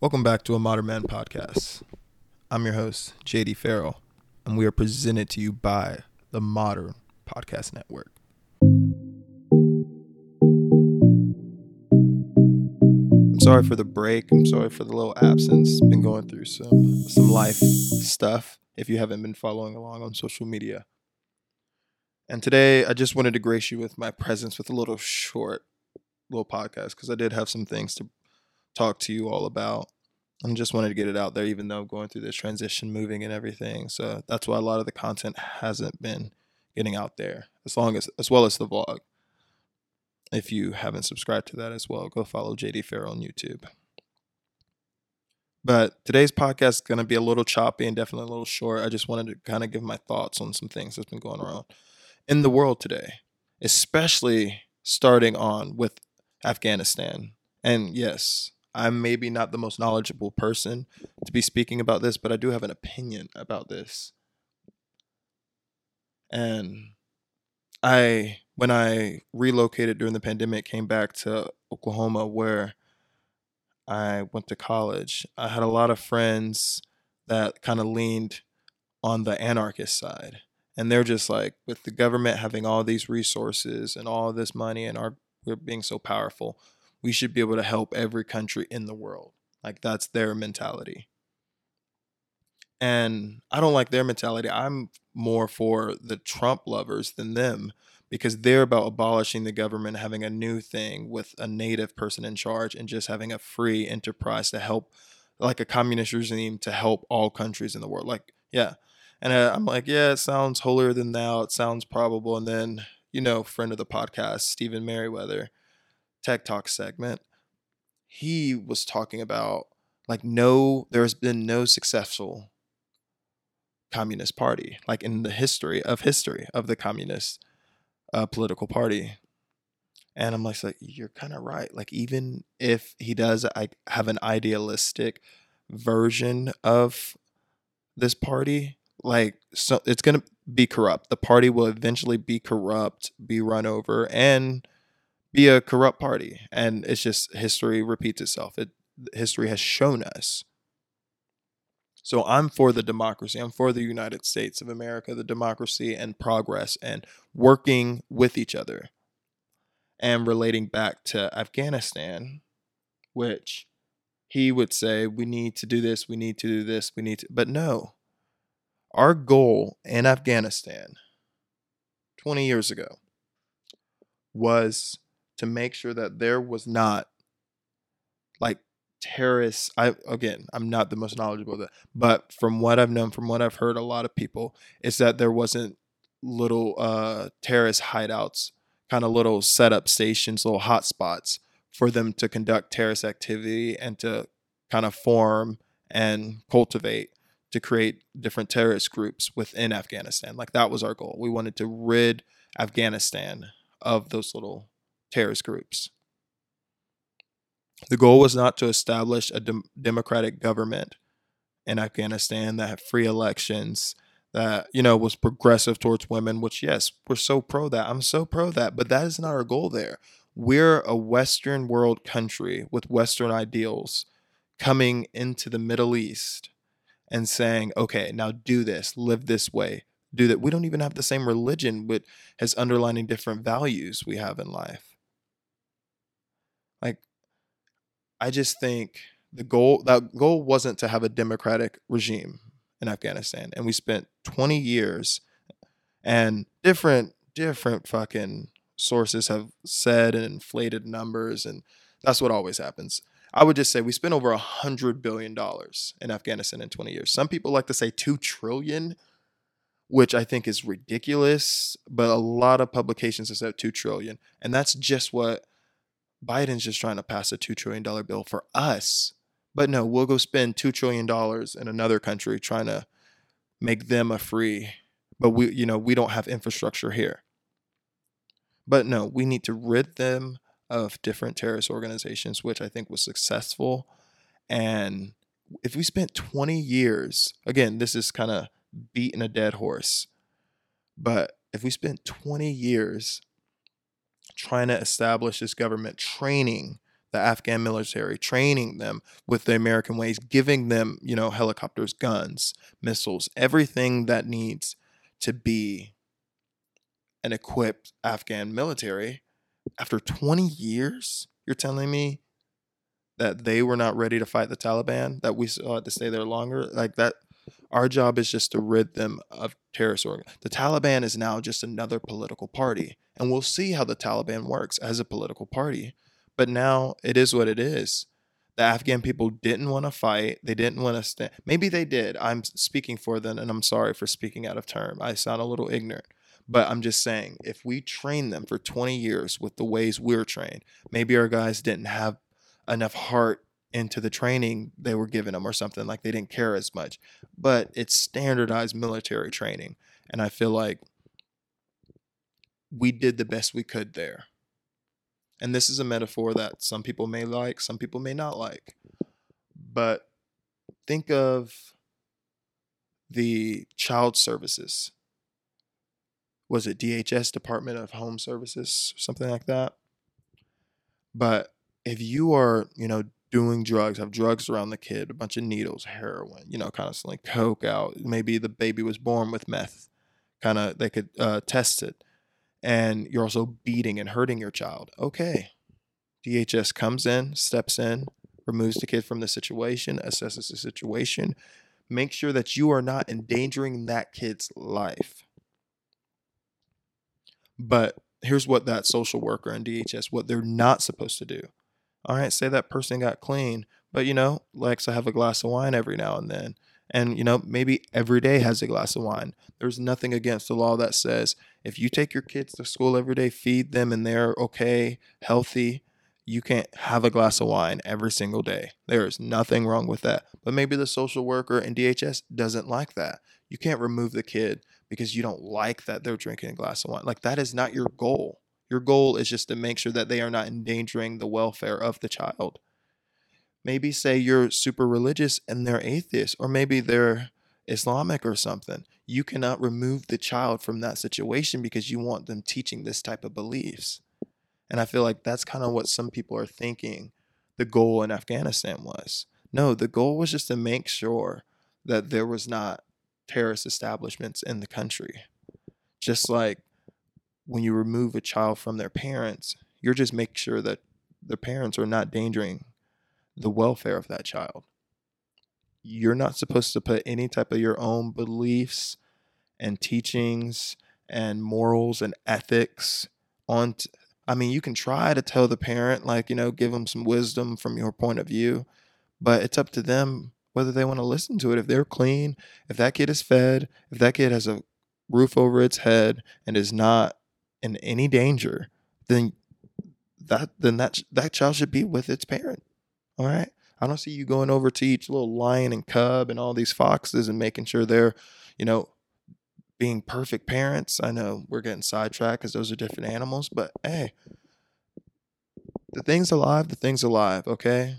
Welcome back to a Modern Man podcast. I'm your host, JD Ferrell, and we are presented to you by the Modern Podcast Network. I'm sorry for the break. I'm sorry for the little absence. Been going through some some life stuff if you haven't been following along on social media. And today I just wanted to grace you with my presence with a little short little podcast because I did have some things to talk to you all about. I just wanted to get it out there even though I'm going through this transition moving and everything. So that's why a lot of the content hasn't been getting out there as long as as well as the vlog. If you haven't subscribed to that as well go follow jd ferrell on youtube. But today's podcast is going to be a little choppy and definitely a little short. I just wanted to kind of give my thoughts on some things that's been going around in the world today especially starting on with afghanistan. And yes I'm maybe not the most knowledgeable person to be speaking about this, but I do have an opinion about this. And I, when I relocated during the pandemic, came back to Oklahoma where I went to college. I had a lot of friends that kind of leaned on the anarchist side. And they're just like, with the government having all these resources and all this money and our we're being so powerful, we should be able to help every country in the world. Like that's their mentality. And I don't like their mentality. I'm more for the Trump lovers than them because they're about abolishing the government, having a new thing with a native person in charge, and just having a free enterprise to help, like a communist regime to help all countries in the world. Like, yeah. And uh, I'm like, yeah, it sounds holier than thou. It sounds probable. And then, you know, friend of the podcast, Stephen Merriweather, Tech Talk segment, he was talking about like no, there's been no successful communist party like in the history of history of the communist uh, political party. And I'm like, like you're kind of right. Like even if he does, I have an idealistic version of this party. Like so, it's gonna be corrupt. The party will eventually be corrupt, be run over, and be a corrupt party. And it's just history repeats itself. It history has shown us. So I'm for the democracy. I'm for the United States of America, the democracy and progress and working with each other. And relating back to Afghanistan, which he would say, we need to do this, we need to do this, we need to. But no, our goal in Afghanistan 20 years ago was to make sure that there was not like terrorists i again i'm not the most knowledgeable that but from what i've known from what i've heard a lot of people is that there wasn't little uh terrorist hideouts kind of little setup stations little hotspots for them to conduct terrorist activity and to kind of form and cultivate to create different terrorist groups within afghanistan. Like that was our goal. We wanted to rid afghanistan of those little terrorist groups. The goal was not to establish a dem- democratic government in Afghanistan that had free elections, that you know was progressive towards women. Which yes, we're so pro that. I'm so pro that, but that is not our goal there. We're a Western world country with Western ideals coming into the Middle East and saying, okay, now do this, live this way, do that. We don't even have the same religion, but has underlining different values we have in life. Like, I just think the goal that goal wasn't to have a democratic regime in Afghanistan, and we spent 20 years, and different different fucking sources have said and inflated numbers, and that's what always happens. I would just say we spent over a hundred billion dollars in Afghanistan in 20 years. Some people like to say two trillion, which I think is ridiculous, but a lot of publications have said two trillion, and that's just what Biden's just trying to pass a $2 trillion bill for us. But no, we'll go spend $2 trillion in another country trying to make them a free, but we, you know, we don't have infrastructure here. But no, we need to rid them of different terrorist organizations, which I think was successful. And if we spent 20 years, again, this is kind of beating a dead horse, but if we spent 20 years trying to establish this government, training the Afghan military, training them with the American ways, giving them, you know, helicopters, guns, missiles, everything that needs to be an equipped Afghan military. After 20 years, you're telling me that they were not ready to fight the Taliban, that we still had to stay there longer? Like that our job is just to rid them of terrorist organ. The Taliban is now just another political party, and we'll see how the Taliban works as a political party. But now it is what it is. The Afghan people didn't want to fight. They didn't want to stand. Maybe they did. I'm speaking for them, and I'm sorry for speaking out of term. I sound a little ignorant. But I'm just saying, if we train them for 20 years with the ways we're trained, maybe our guys didn't have enough heart into the training they were giving them or something like they didn't care as much. But it's standardized military training and i feel like we did the best we could there. And this is a metaphor that some people may like some people may not like. But think of the child services. Was it DHS Department of Home Services something like that? But if you are you know doing drugs, have drugs around the kid, a bunch of needles, heroin, you know, constantly coke out. Maybe the baby was born with meth, kind of, they could uh, test it. And you're also beating and hurting your child. Okay. DHS comes in, steps in, removes the kid from the situation, assesses the situation, make sure that you are not endangering that kid's life. But here's what that social worker and DHS, what they're not supposed to do all right, say that person got clean, but you know, likes to have a glass of wine every now and then. And you know, maybe every day has a glass of wine. There's nothing against the law that says if you take your kids to school every day, feed them and they're okay, healthy, you can't have a glass of wine every single day. There is nothing wrong with that. But maybe the social worker and DHS doesn't like that. You can't remove the kid because you don't like that they're drinking a glass of wine. Like that is not your goal. Your goal is just to make sure that they are not endangering the welfare of the child. Maybe say you're super religious and they're atheist, or maybe they're Islamic or something. You cannot remove the child from that situation because you want them teaching this type of beliefs. And I feel like that's kind of what some people are thinking the goal in Afghanistan was. No, the goal was just to make sure that there was not terrorist establishments in the country. Just like when you remove a child from their parents, you're just making sure that the parents are not endangering the welfare of that child. You're not supposed to put any type of your own beliefs and teachings and morals and ethics on. T- I mean, you can try to tell the parent, like, you know, give them some wisdom from your point of view, but it's up to them whether they want to listen to it. If they're clean, if that kid is fed, if that kid has a roof over its head and is not in any danger, then that then that that child should be with its parent. All right. I don't see you going over to each little lion and cub and all these foxes and making sure they're, you know, being perfect parents. I know we're getting sidetracked because those are different animals, but hey, the thing's alive, the thing's alive, okay?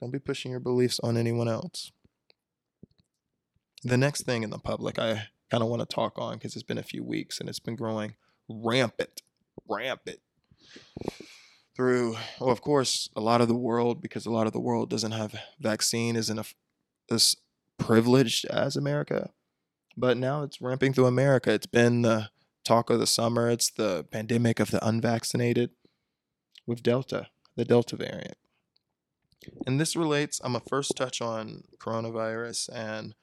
Don't be pushing your beliefs on anyone else. The next thing in the public I kind of want to talk on because it's been a few weeks and it's been growing rampant, rampant through, well, of course, a lot of the world, because a lot of the world doesn't have vaccine, isn't a, as privileged as America. But now it's ramping through America. It's been the talk of the summer. It's the pandemic of the unvaccinated with Delta, the Delta variant. And this relates, I'm going to first touch on coronavirus and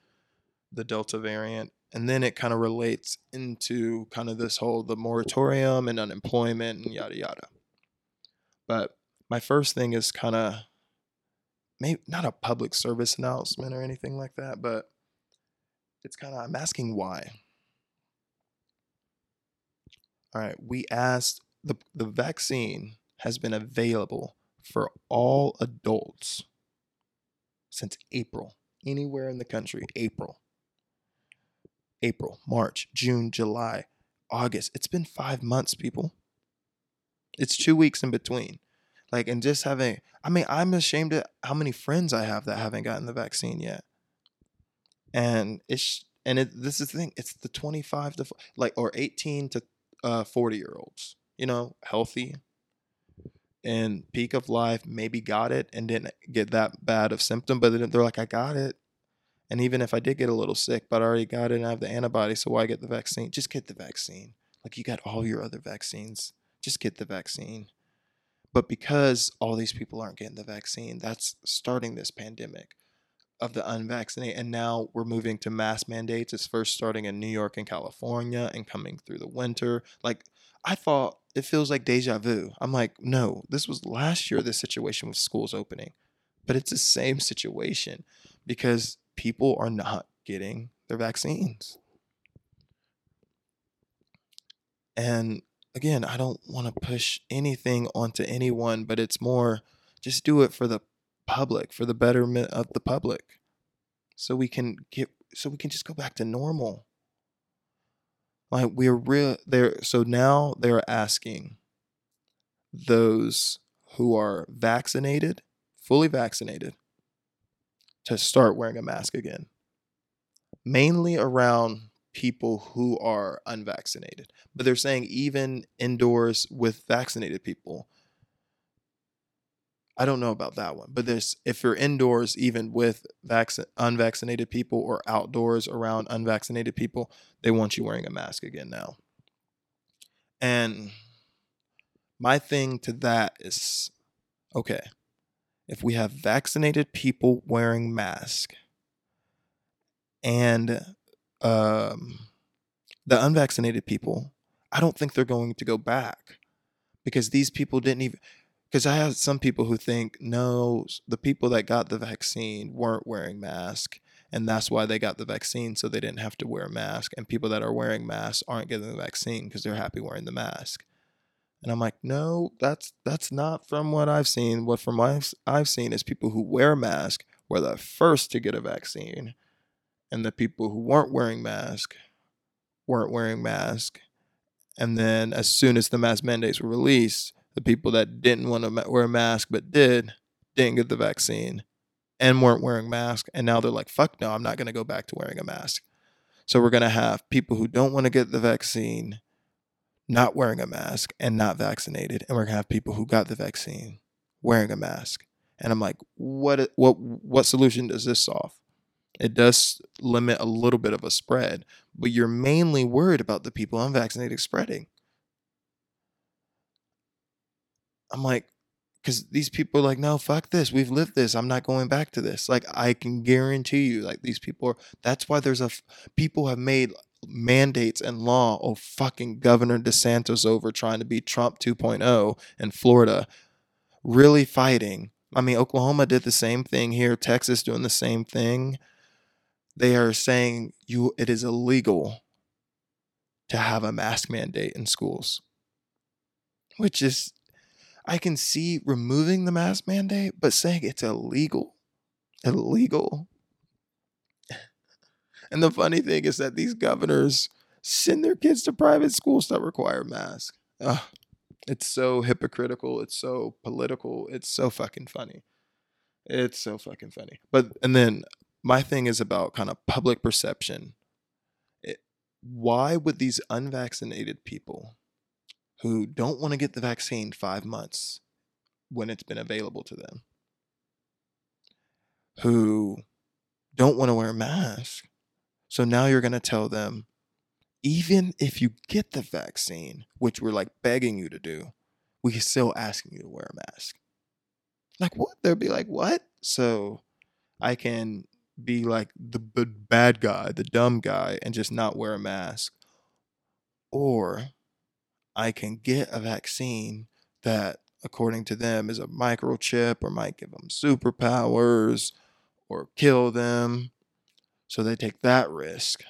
the Delta variant and then it kind of relates into kind of this whole the moratorium and unemployment and yada yada. But my first thing is kind of maybe not a public service announcement or anything like that but it's kind of i'm asking why. All right we asked the the vaccine has been available for all adults since april anywhere in the country april April, March, June, July, August. It's been five months, people. It's two weeks in between. Like, and just having, I mean, I'm ashamed of how many friends I have that haven't gotten the vaccine yet. And it's, and it, this is the thing, it's the 25 to, like, or 18 to uh, 40 year olds, you know, healthy. and peak of life, maybe got it and didn't get that bad of symptom, but they're like, I got it. And even if I did get a little sick, but I already got it and I have the antibody, so why get the vaccine? Just get the vaccine. Like you got all your other vaccines. Just get the vaccine. But because all these people aren't getting the vaccine, that's starting this pandemic of the unvaccinated. And now we're moving to mass mandates. It's first starting in New York and California and coming through the winter. Like I thought it feels like deja vu. I'm like, no, this was last year, this situation with schools opening. But it's the same situation because people are not getting their vaccines. And again, I don't want to push anything onto anyone, but it's more just do it for the public, for the betterment of the public. So we can get so we can just go back to normal. Like we're real there so now they're asking those who are vaccinated, fully vaccinated, to start wearing a mask again. Mainly around people who are unvaccinated. But they're saying even indoors with vaccinated people. I don't know about that one, but there's if you're indoors even with vac- unvaccinated people or outdoors around unvaccinated people, they want you wearing a mask again now. And my thing to that is okay, if we have vaccinated people wearing masks and um, the unvaccinated people, I don't think they're going to go back because these people didn't even. Because I have some people who think, no, the people that got the vaccine weren't wearing masks, and that's why they got the vaccine, so they didn't have to wear a mask. And people that are wearing masks aren't getting the vaccine because they're happy wearing the mask. And I'm like, no, that's that's not from what I've seen. What from what I've seen is people who wear masks were the first to get a vaccine, and the people who weren't wearing masks weren't wearing masks. And then as soon as the mask mandates were released, the people that didn't want to wear a mask but did didn't get the vaccine and weren't wearing masks. And now they're like, fuck no, I'm not going to go back to wearing a mask. So we're going to have people who don't want to get the vaccine not wearing a mask and not vaccinated. And we're to have people who got the vaccine wearing a mask. And I'm like, what what what solution does this solve? It does limit a little bit of a spread, but you're mainly worried about the people unvaccinated spreading. I'm like, because these people are like, no, fuck this. We've lived this. I'm not going back to this. Like, I can guarantee you, like, these people are, that's why there's a, people have made mandates and law. Oh, fucking Governor DeSantis over trying to be Trump 2.0 in Florida, really fighting. I mean, Oklahoma did the same thing here, Texas doing the same thing they are saying you it is illegal to have a mask mandate in schools which is i can see removing the mask mandate but saying it's illegal illegal and the funny thing is that these governors send their kids to private schools that require masks. Ugh, it's so hypocritical. It's so political. It's so fucking funny. It's so fucking funny. But and then my thing is about kind of public perception. It, why would these unvaccinated people who don't want to get the vaccine five months when it's been available to them, who don't want to wear a mask, so now you're going to tell them, even if you get the vaccine, which we're like begging you to do, we're still asking you to wear a mask. Like what? They'll be like, what? So I can be like the bad guy, the dumb guy, and just not wear a mask. Or I can get a vaccine that, according to them, is a microchip or might give them superpowers or kill them. So they take that risk.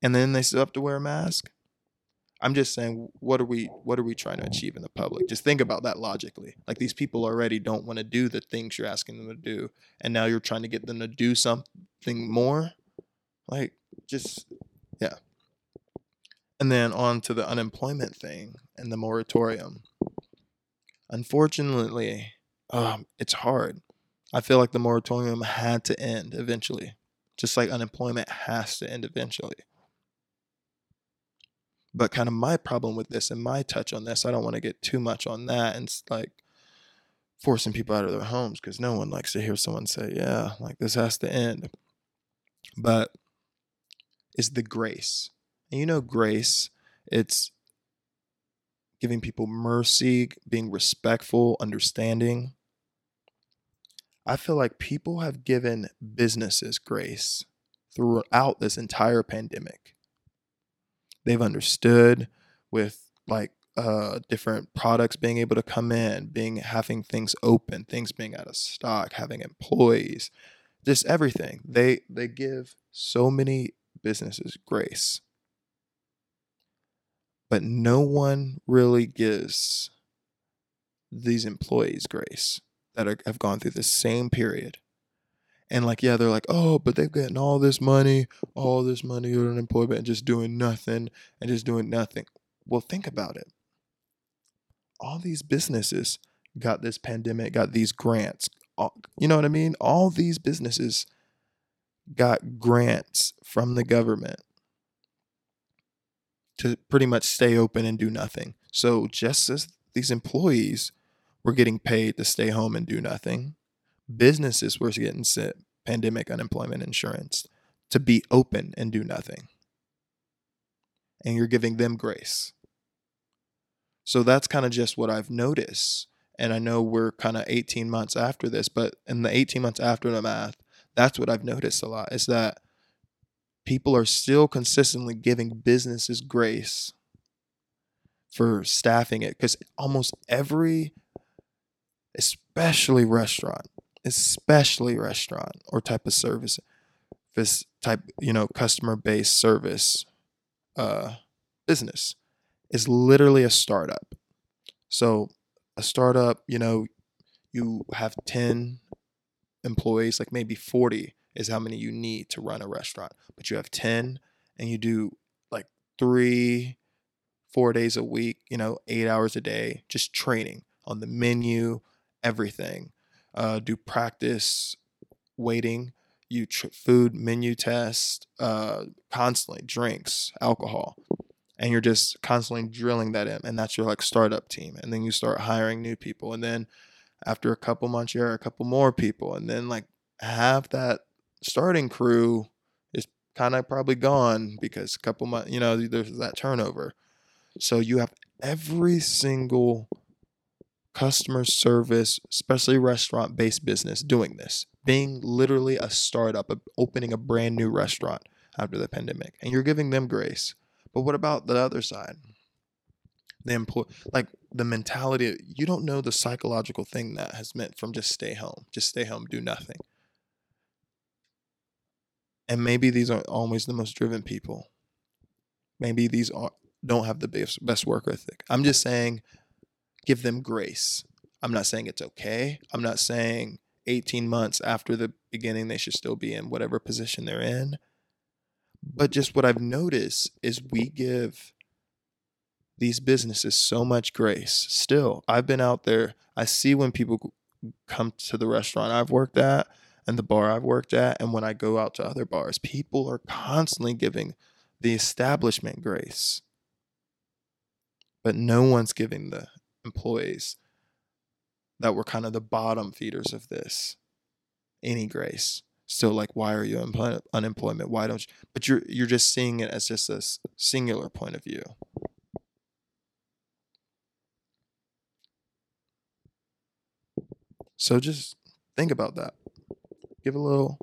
And then they still have to wear a mask. I'm just saying, what are we what are we trying to achieve in the public? Just think about that logically. Like these people already don't want to do the things you're asking them to do, and now you're trying to get them to do something more. Like, just yeah. And then on to the unemployment thing and the moratorium. Unfortunately, um, it's hard. I feel like the moratorium had to end eventually, just like unemployment has to end eventually But kind of my problem with this and my touch on this, I don't want to get too much on that and like forcing people out of their homes because no one likes to hear someone say, yeah, like this has to end. But is the grace. And you know, grace, it's giving people mercy, being respectful, understanding. I feel like people have given businesses grace throughout this entire pandemic. They've understood with like uh, different products being able to come in, being having things open, things being out of stock, having employees, just everything. They they give so many businesses grace. But no one really gives these employees grace that are, have gone through the same period. And like, yeah, they're like, oh, but they've gotten all this money, all this money on unemployment and just doing nothing and just doing nothing. Well, think about it. All these businesses got this pandemic, got these grants. All, you know what I mean? All these businesses got grants from the government to pretty much stay open and do nothing. So just as these employees were getting paid to stay home and do nothing, businesses were getting pandemic unemployment insurance to be open and do nothing. And you're giving them grace. So that's kind of just what I've noticed. And I know we're kind of 18 months after this, but in the 18 months after the math, that's what I've noticed a lot is that people are still consistently giving businesses grace for staffing it because almost every especially restaurant especially restaurant or type of service this type you know customer based service uh business is literally a startup so a startup you know you have 10 employees, like maybe 40 is how many you need to run a restaurant. But you have 10 and you do like three, four days a week, you know, eight hours a day, just training on the menu, everything. Uh, do practice waiting, you tr- food menu test, uh, constantly drinks, alcohol. And you're just constantly drilling that in. And that's your like startup team. And then you start hiring new people. And then after a couple months, you hire a couple more people, and then like half that starting crew is kind of probably gone because a couple months, you know, there's that turnover. So you have every single customer service, especially restaurant based business, doing this, being literally a startup, opening a brand new restaurant after the pandemic, and you're giving them grace. But what about the other side? the employ like the mentality you don't know the psychological thing that has meant from just stay home just stay home do nothing and maybe these aren't always the most driven people maybe these are don't have the best best work ethic i'm just saying give them grace i'm not saying it's okay i'm not saying 18 months after the beginning they should still be in whatever position they're in but just what i've noticed is we give these businesses so much grace. Still, I've been out there. I see when people come to the restaurant I've worked at and the bar I've worked at, and when I go out to other bars, people are constantly giving the establishment grace. But no one's giving the employees that were kind of the bottom feeders of this any grace. So like, why are you unemployment? Why don't you? But you're you're just seeing it as just a singular point of view. So just think about that. Give a little,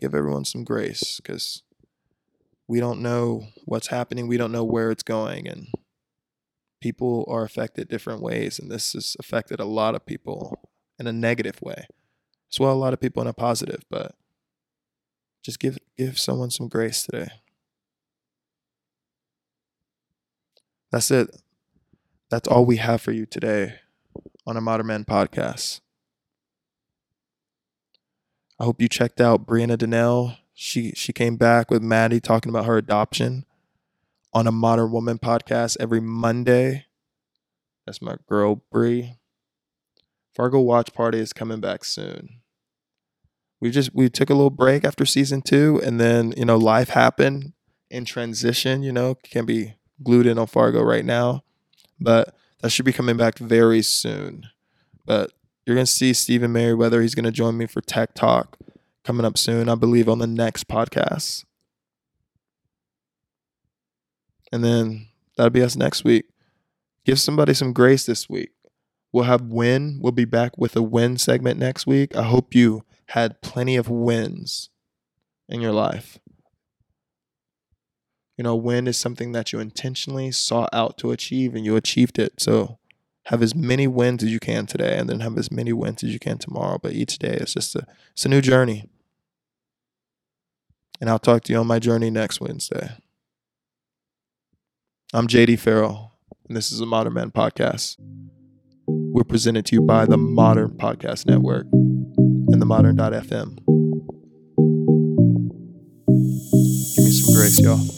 give everyone some grace because we don't know what's happening. We don't know where it's going. And people are affected different ways. And this has affected a lot of people in a negative way, as well a lot of people in a positive. But just give give someone some grace today. That's it. That's all we have for you today on a Modern Man podcast. I hope you checked out Brianna Donnell. She she came back with Maddie talking about her adoption on a Modern Woman podcast every Monday. That's my girl Brie. Fargo Watch Party is coming back soon. We just we took a little break after season two, and then you know life happened in transition. You know can be glued in on Fargo right now, but that should be coming back very soon. But you're gonna see Stephen Merriweather. He's gonna join me for Tech Talk coming up soon, I believe, on the next podcast. And then that'll be us next week. Give somebody some grace this week. We'll have win. We'll be back with a win segment next week. I hope you had plenty of wins in your life. You know, win is something that you intentionally sought out to achieve and you achieved it. So have as many wins as you can today and then have as many wins as you can tomorrow. But each day is just a it's a new journey. And I'll talk to you on my journey next Wednesday. I'm JD Ferrell, and this is a Modern Man podcast. We're presented to you by the Modern Podcast Network and the Modern.fm. Give me some grace, y'all.